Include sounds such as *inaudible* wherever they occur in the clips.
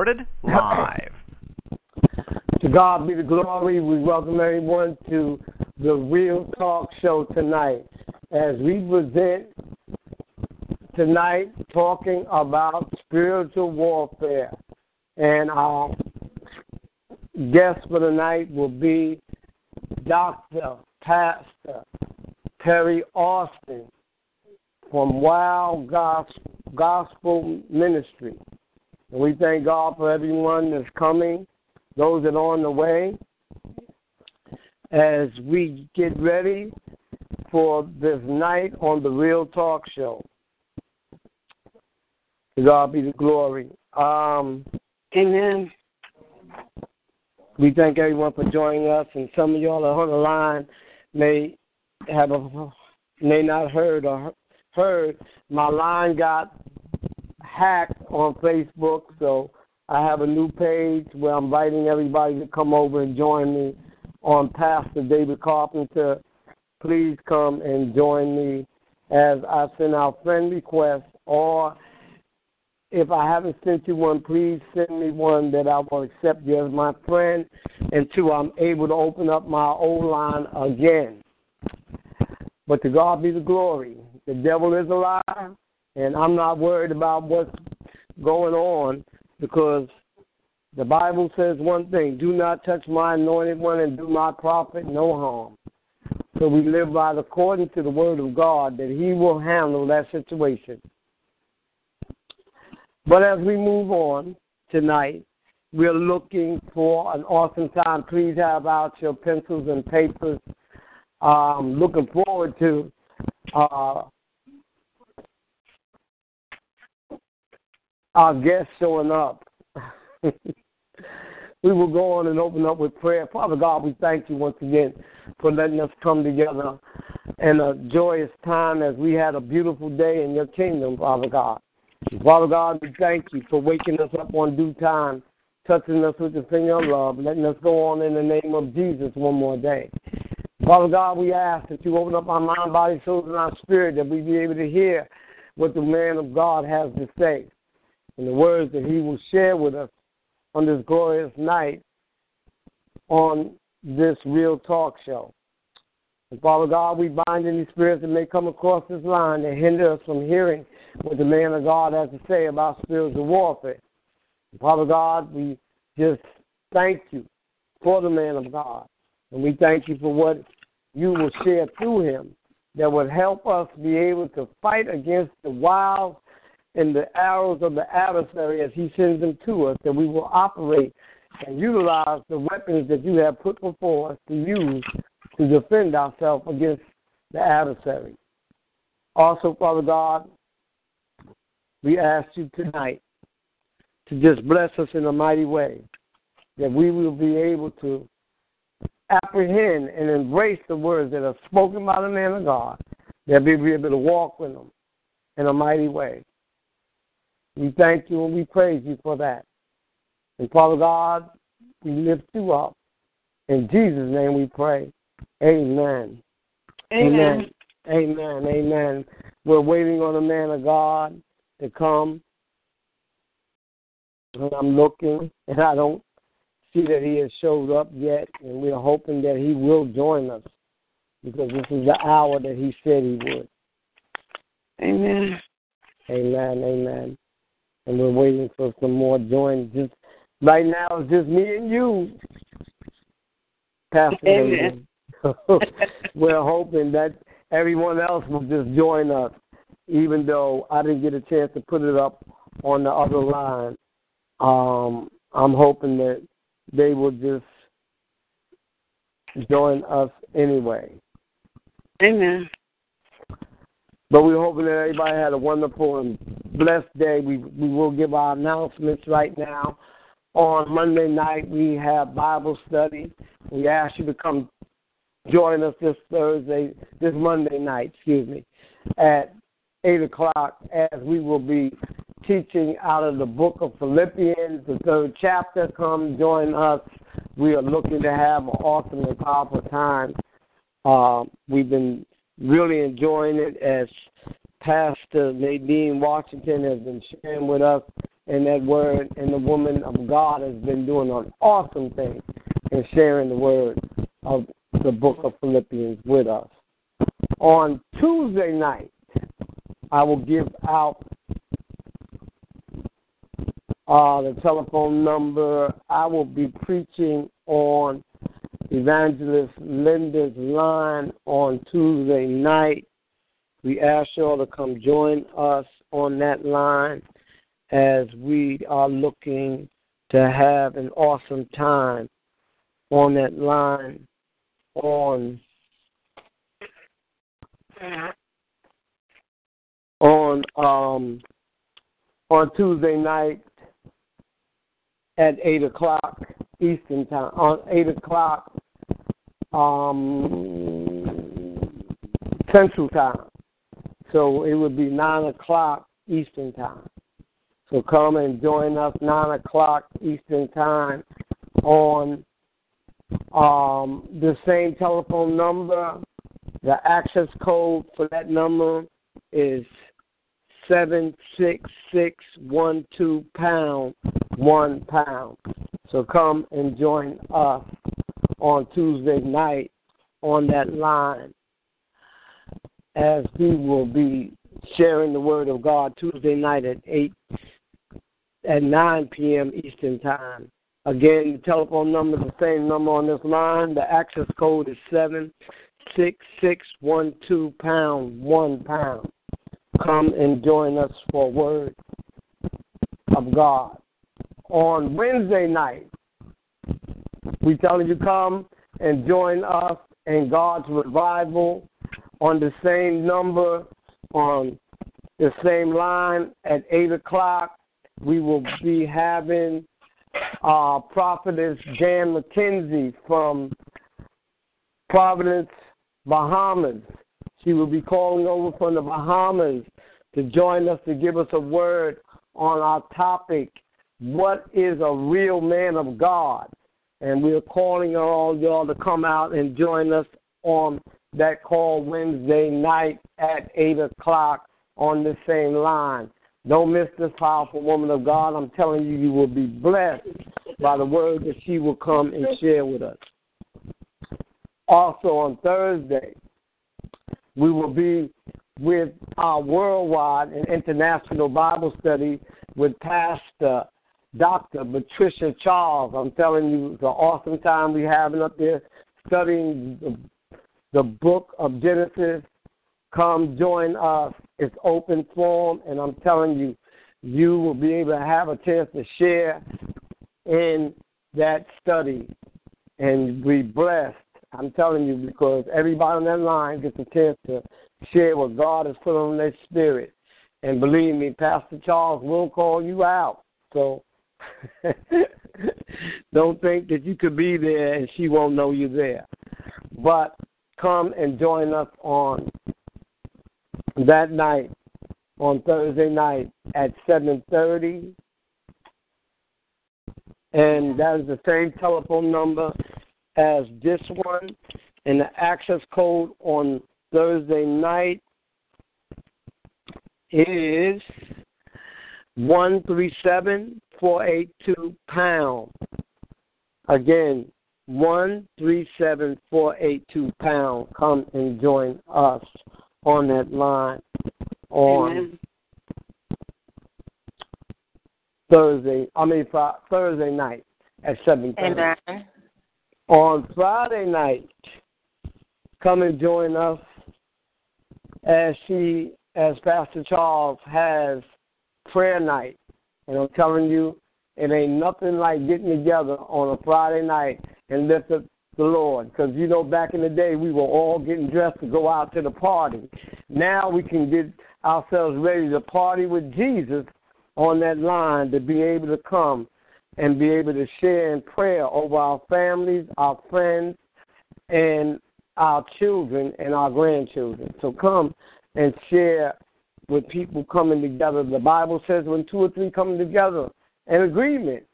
Recorded live. *laughs* to God be the glory. We welcome everyone to the Real Talk Show tonight as we present tonight talking about spiritual warfare. And our guest for the night will be Dr. Pastor Terry Austin from Wild Gospel Ministry. And we thank God for everyone that's coming, those that are on the way as we get ready for this night on the Real Talk Show. To God be the glory. Um, amen. We thank everyone for joining us, and some of y'all are on the line may have a may not heard or heard my line got hacked on Facebook, so I have a new page where I'm inviting everybody to come over and join me on Pastor David Carpenter. Please come and join me as I send out friend requests or if I haven't sent you one, please send me one that I will accept you as my friend until I'm able to open up my old line again. But to God be the glory. The devil is a liar, and I'm not worried about what's going on because the Bible says one thing do not touch my anointed one and do my prophet no harm. So we live by the, according to the word of God that he will handle that situation. But as we move on tonight, we're looking for an awesome time. Please have out your pencils and papers. Um, looking forward to uh, our guests showing up. *laughs* we will go on and open up with prayer. Father God, we thank you once again for letting us come together in a joyous time as we had a beautiful day in your kingdom, Father God. Father God, we thank you for waking us up on due time, touching us with the finger of love, letting us go on in the name of Jesus one more day. Father God, we ask that you open up our mind, body, soul, and our spirit that we be able to hear what the man of God has to say and the words that he will share with us on this glorious night on this Real Talk Show. And Father God, we bind any spirits that may come across this line that hinder us from hearing what the man of God has to say about spiritual warfare. And Father God, we just thank you for the man of God. And we thank you for what you will share through him that would help us be able to fight against the wiles and the arrows of the adversary as he sends them to us, that we will operate and utilize the weapons that you have put before us to use to defend ourselves against the adversary. Also, Father God, we ask you tonight to just bless us in a mighty way, that we will be able to apprehend and embrace the words that are spoken by the man of God, that we be able to walk with them in a mighty way. We thank you and we praise you for that. And Father God, we lift you up. In Jesus' name we pray. Amen. Amen. Amen. Amen. Amen. We're waiting on the man of God to come. And I'm looking, and I don't see that he has showed up yet, and we're hoping that he will join us because this is the hour that he said he would. Amen. Amen. Amen and we're waiting for some more join. Just right now, it's just me and you, Pastor. Amen. *laughs* we're hoping that everyone else will just join us, even though I didn't get a chance to put it up on the other line. Um, I'm hoping that they will just join us anyway. Amen. But we're hoping that everybody had a wonderful and blessed day. We we will give our announcements right now. On Monday night we have Bible study. We ask you to come join us this Thursday, this Monday night, excuse me, at eight o'clock as we will be teaching out of the book of Philippians, the third chapter. Come join us. We are looking to have an awesome and powerful time. Uh, we've been really enjoying it as Pastor Nadine Washington has been sharing with us in that word, and the woman of God has been doing an awesome thing in sharing the word of the book of Philippians with us. On Tuesday night, I will give out uh, the telephone number. I will be preaching on Evangelist Linda's line on Tuesday night. We ask you all to come join us on that line as we are looking to have an awesome time on that line on on um on Tuesday night at eight o'clock Eastern time on eight o'clock um Central time. So it would be nine o'clock Eastern time. So come and join us nine o'clock Eastern time on um, the same telephone number. The access code for that number is seven six six one two pound one pound. So come and join us on Tuesday night on that line as we will be sharing the word of God Tuesday night at eight at nine PM Eastern time. Again, the telephone number is the same number on this line. The access code is seven six six one two pound one pound. Come and join us for word of God. On Wednesday night, we telling you come and join us in God's revival on the same number on the same line at eight o'clock. We will be having uh, prophetess Jan McKenzie from Providence, Bahamas. She will be calling over from the Bahamas to join us to give us a word on our topic, What is a Real Man of God? And we're calling on all y'all to come out and join us on that call Wednesday night at 8 o'clock on the same line. Don't miss this powerful woman of God. I'm telling you, you will be blessed by the word that she will come and share with us. Also on Thursday, we will be with our worldwide and international Bible study with Pastor Dr. Patricia Charles. I'm telling you, it's an awesome time we're having up there studying the, the book of Genesis. Come join us. It's open forum, and I'm telling you, you will be able to have a chance to share in that study and be blessed. I'm telling you because everybody on that line gets a chance to share what God has put on their spirit. And believe me, Pastor Charles will call you out. So *laughs* don't think that you could be there and she won't know you're there. But come and join us on that night, on Thursday night at 7:30 and that is the same telephone number as this one. And the access code on Thursday night is one three seven four eight two pound. Again, one three seven four eight two pound. Come and join us on that line on Amen. Thursday. I mean Thursday night at 7 On Friday night, come and join us as she, as Pastor Charles has prayer night, and I'm telling you, it ain't nothing like getting together on a Friday night and lift up the Lord. Because, you know, back in the day, we were all getting dressed to go out to the party. Now we can get ourselves ready to party with Jesus on that line to be able to come and be able to share in prayer over our families, our friends, and our children and our grandchildren. So come and share with people coming together. The Bible says when two or three come together in agreement,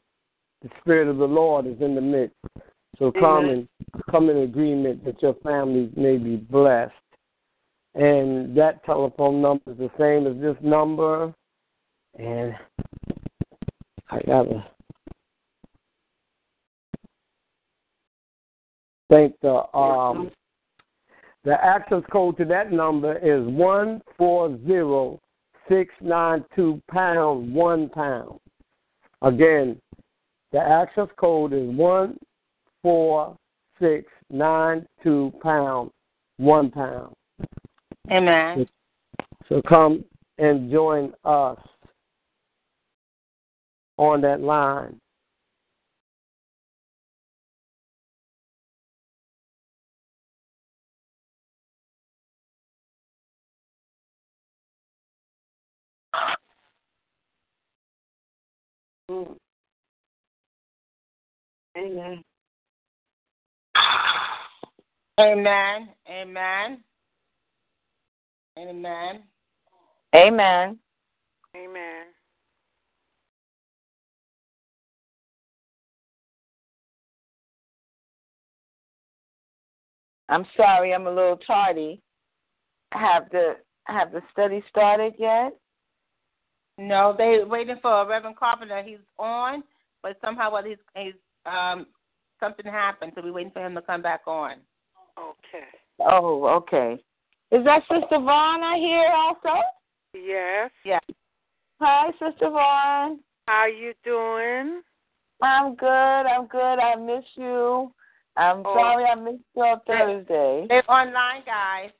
the Spirit of the Lord is in the midst. So come and come in agreement that your families may be blessed. And that telephone number is the same as this number. And I gotta thank the um the access code to that number is one four zero six nine two pound one pound. Again, the access code is one four six nine two pound one pound. Amen. So come and join us on that line. Mm. Amen. Amen. Amen. Amen. Amen. Amen. I'm sorry, I'm a little tardy. Have the have the study started yet? No, they waiting for Reverend Carpenter. He's on, but somehow what he's he's um something happened, so we're waiting for him to come back on. Okay. Oh, okay. Is that Sister Vaughn I hear also? Yes. Yeah. Hi, Sister Vaughn. How you doing? I'm good. I'm good. I miss you. I'm Oh. sorry I missed you on Thursday. They're online, guys.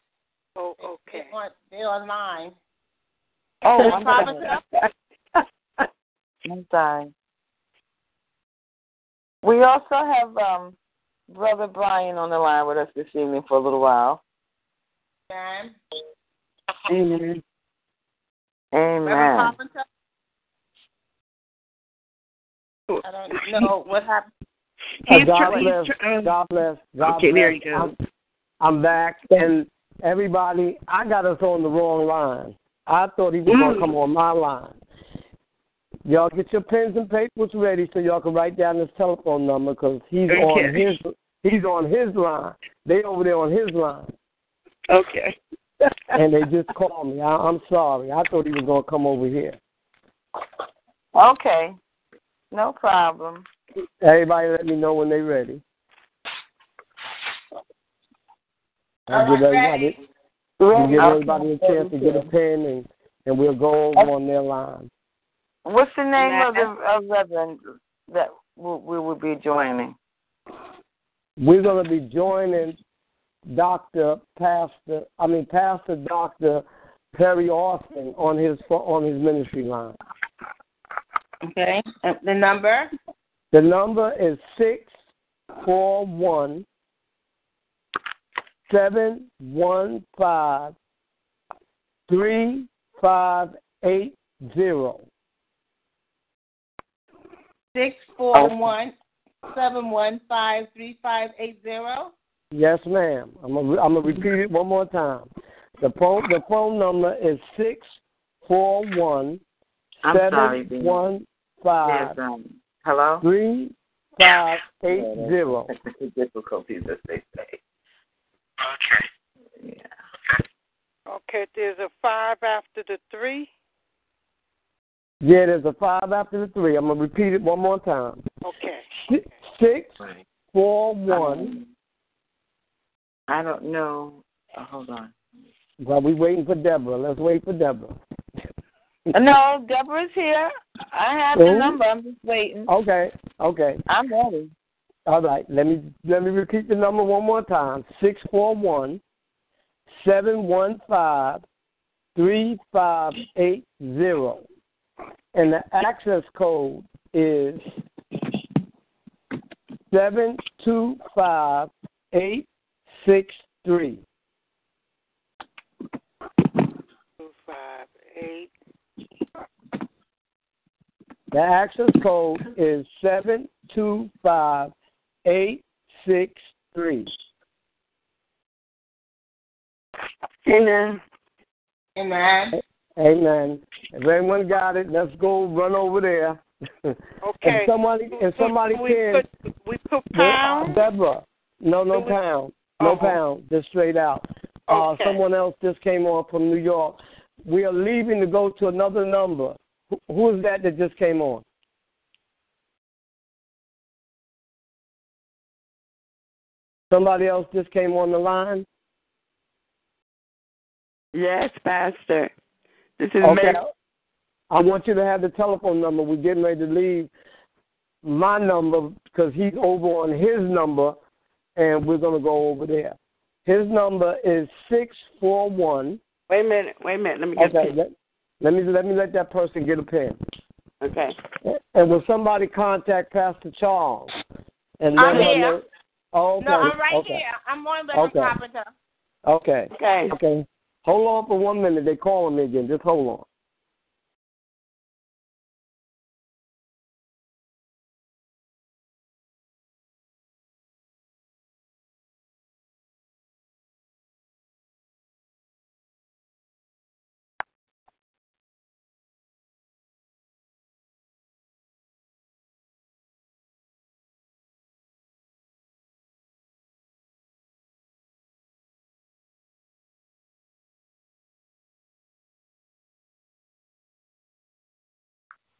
Oh, okay. They're, on, they're online. Oh, I'm Carpenter? sorry. *laughs* I'm sorry. We also have um, Brother Brian on the line with us this evening for a little while. Amen. Amen. Amen. I don't know what happened. Uh, He's God, try- bless, try- uh, God bless. God Okay, bless. there you go. I'm, I'm back, and everybody, I got us on the wrong line. I thought he was going Mm. to come on my line. Y'all get your pens and papers ready so y'all can write down his telephone number because he's on his he's on his line. They over there on his line, Okay. *laughs* and they just called me. I, I'm sorry. I thought he was going to come over here. Okay. No problem. Everybody, let me know when they're ready. I'll give right, everybody, ready? We'll give everybody a chance to get a pen, and, and we'll go over on their line. What's the name of the of Reverend that we, we will be joining? We're going to be joining Doctor Pastor, I mean Pastor Doctor Perry Austin on his on his ministry line. Okay. The number? The number is six four one seven one five three five eight zero. Six four one seven one five three five eight zero. Yes, ma'am. I'm gonna I'm gonna repeat it one more time. The phone the phone number is six four one I'm sorry, one five Yes, um, hello? three five eight zero. Difficulties, as they say. Okay. Yeah. Okay, there's a five after the three. Yeah, there's a five after the three. I'm gonna repeat it one more time. Okay. Six, six four one. I don't know. Oh, hold on. Well, we waiting for Deborah. Let's wait for Deborah. Uh, no, Deborah's here. I have the number. I'm just waiting. Okay, okay. I'm ready. All right. Let me let me repeat the number one more time. Six four one seven one five three five eight zero. And the access code is seven two five eight six three. Two five eight. The access code is seven two five eight six three. Amen. Amen. Amen. If anyone got it, let's go run over there. Okay. If somebody, if somebody we can, put we put pound. Deborah, no, no Do we- pound, no Uh-huh. pound, just straight out. Uh, Okay. someone else just came on from New York. We are leaving to go to another number. Who, who is that that just came on? Somebody else just came on the line. Yes, Pastor. This is Okay. Mary. I want you to have the telephone number. We're getting ready to leave my number because he's over on his number, and we're going to go over there. His number is six four one. Wait a minute. Wait a minute. Let me get Okay, let, let me let me let that person get a pen. Okay. And will somebody contact Pastor Charles and let I'm her here. know? Oh, okay. No, I'm right okay. here. I'm on Reverend Okay. Carpenter. Okay. Okay. Okay. Hold on for one minute. They're calling me again. Just hold on.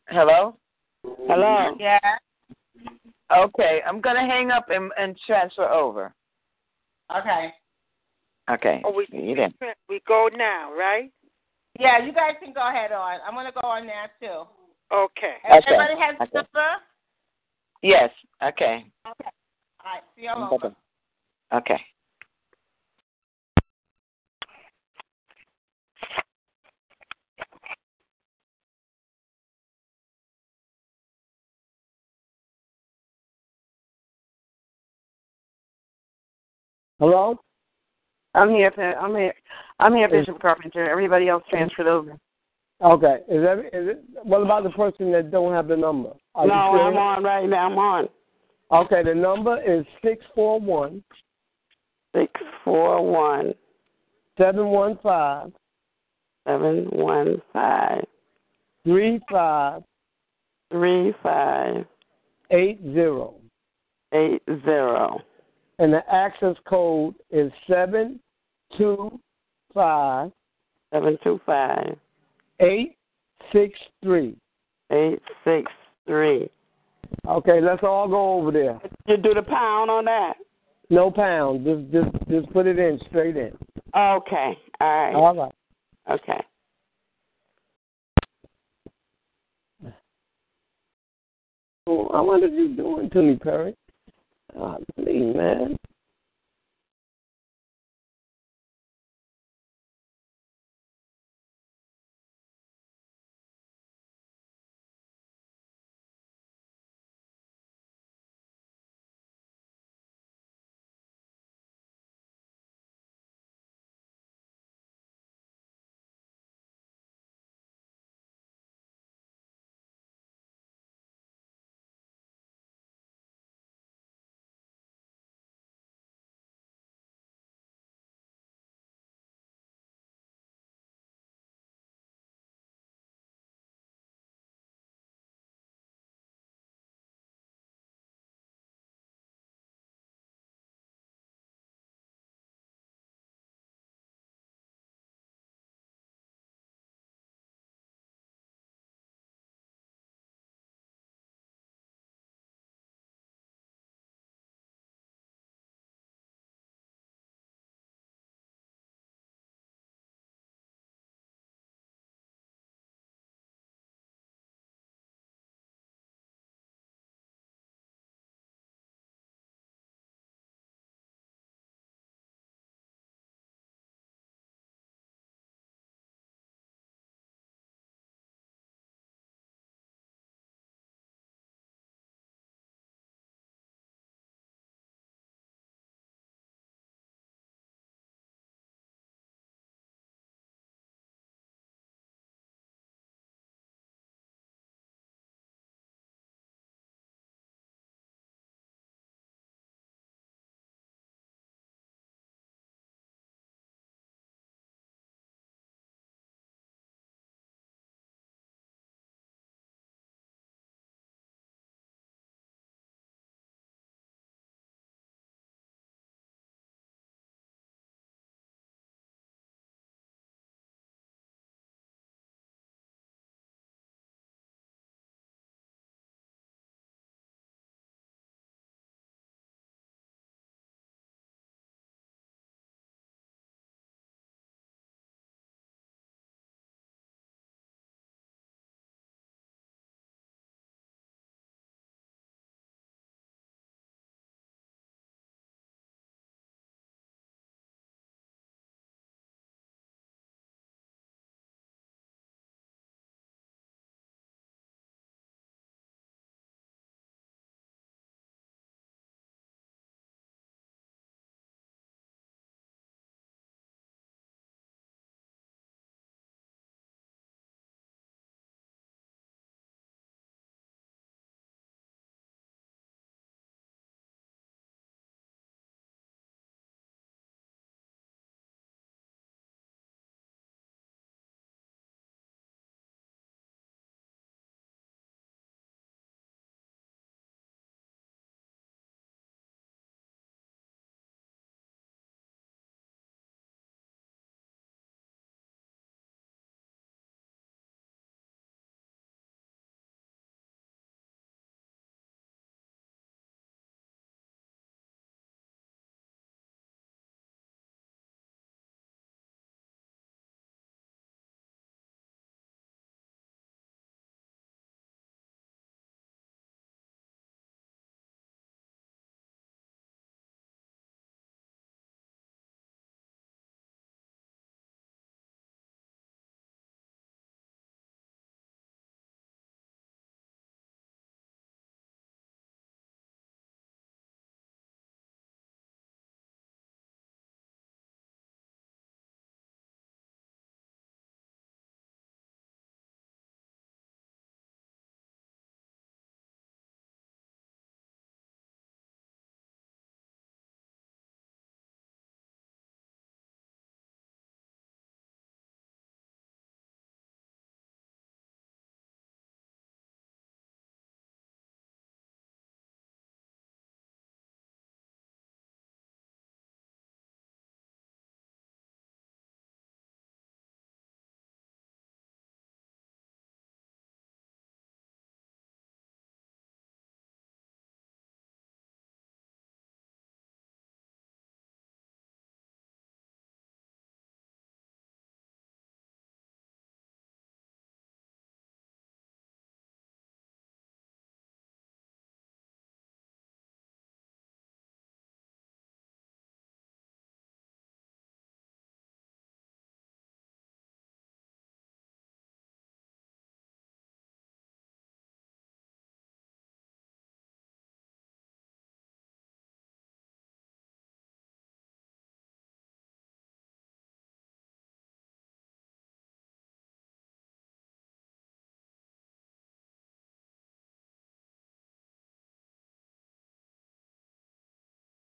Hello? Hello? Yeah. Okay, I'm going to hang up and, and transfer over. Okay. Okay. Oh, we You there? we go now, right? Yeah, you guys can go ahead on. I'm gonna go on there too. Okay. Okay. Everybody has the Okay. number? Yes. Okay. Okay. All right. See you all. Okay. Hello. I'm here. I'm here. I'm here, Bishop Carpenter. Everybody else transferred over. Okay. Is that is it? What about the person that don't have the number? Are no? I'm on right now. I'm on. Okay. The number is six four one Six four one seven one five seven one five three five three five eight zero, eight zero. And the access code is seven two five Seven two five eight six three. eight six three. Okay, let's all go over there. You do the pound on that. No pound. Just just just put it in straight in. Okay. All right. All right. Okay. Well, I wonder what you doing to me, Perry. Ah, please,